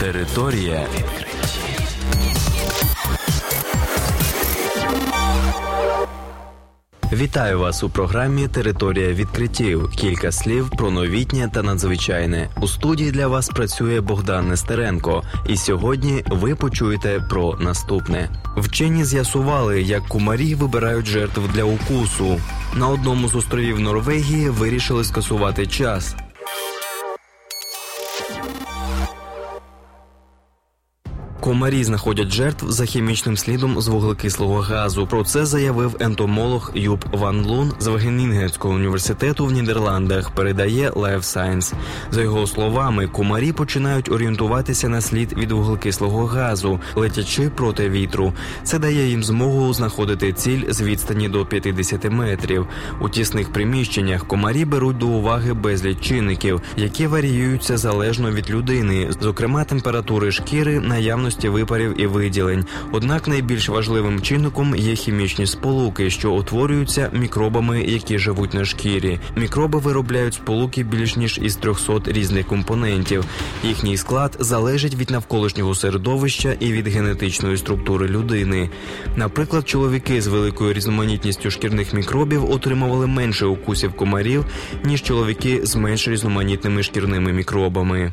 Територія відкриттів. Вітаю вас у програмі Територія відкриттів. Кілька слів про новітнє та надзвичайне. У студії для вас працює Богдан Нестеренко. І сьогодні ви почуєте про наступне. Вчені з'ясували, як кумарі вибирають жертв для укусу. На одному з островів Норвегії вирішили скасувати час. Комарі знаходять жертв за хімічним слідом з вуглекислого газу. Про це заявив ентомолог Юб Ван Лун з Вагенінгенського університету в Нідерландах. Передає Life Science. За його словами, комарі починають орієнтуватися на слід від вуглекислого газу, летячи проти вітру. Це дає їм змогу знаходити ціль з відстані до 50 метрів. У тісних приміщеннях комарі беруть до уваги безліч чинників, які варіюються залежно від людини, зокрема температури шкіри, наявності наявності випарів і виділень. Однак найбільш важливим чинником є хімічні сполуки, що утворюються мікробами, які живуть на шкірі. Мікроби виробляють сполуки більш ніж із 300 різних компонентів. Їхній склад залежить від навколишнього середовища і від генетичної структури людини. Наприклад, чоловіки з великою різноманітністю шкірних мікробів отримували менше укусів комарів ніж чоловіки з менш різноманітними шкірними мікробами.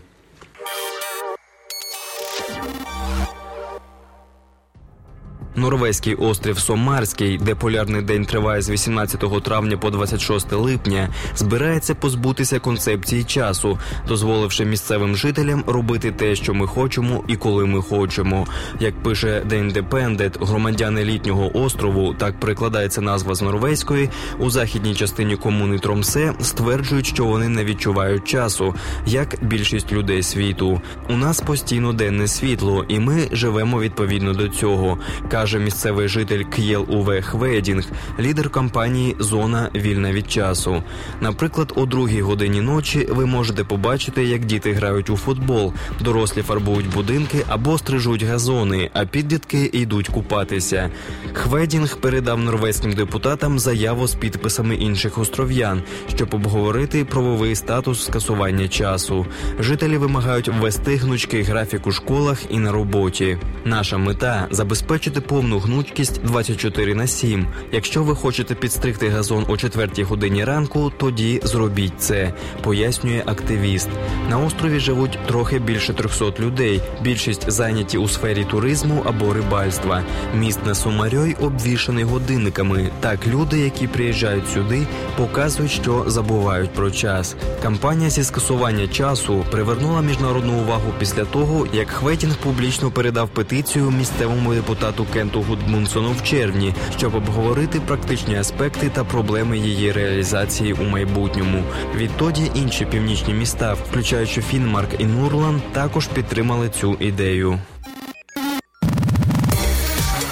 Норвезький острів Сомарський, де полярний день триває з 18 травня по 26 липня, збирається позбутися концепції часу, дозволивши місцевим жителям робити те, що ми хочемо, і коли ми хочемо. Як пише The Independent, громадяни літнього острову, так прикладається назва з норвезької у західній частині комуни Тромсе, стверджують, що вони не відчувають часу, як більшість людей світу. У нас постійно денне світло, і ми живемо відповідно до цього каже місцевий житель К'єл Уве Хведінг, лідер компанії Зона вільна від часу. Наприклад, о другій годині ночі ви можете побачити, як діти грають у футбол, дорослі фарбують будинки або стрижуть газони, а підлітки йдуть купатися. Хведінг передав норвезьким депутатам заяву з підписами інших остров'ян, щоб обговорити правовий статус скасування часу. Жителі вимагають ввести гнучкий графік у школах і на роботі. Наша мета забезпечити по повну гнучкість 24 на 7. Якщо ви хочете підстригти газон о 4 годині ранку, тоді зробіть це, пояснює активіст. На острові живуть трохи більше 300 людей. Більшість зайняті у сфері туризму або рибальства. Міст на Сумарьой обвішаний годинниками. Так люди, які приїжджають сюди, показують, що забувають про час. Кампанія зі скасування часу привернула міжнародну увагу після того, як Хветінг публічно передав петицію місцевому депутату Кен президенту Гудмунсону в червні, щоб обговорити практичні аспекти та проблеми її реалізації у майбутньому. Відтоді інші північні міста, включаючи Фінмарк і Нурлан, також підтримали цю ідею.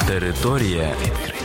Територія відкриттів.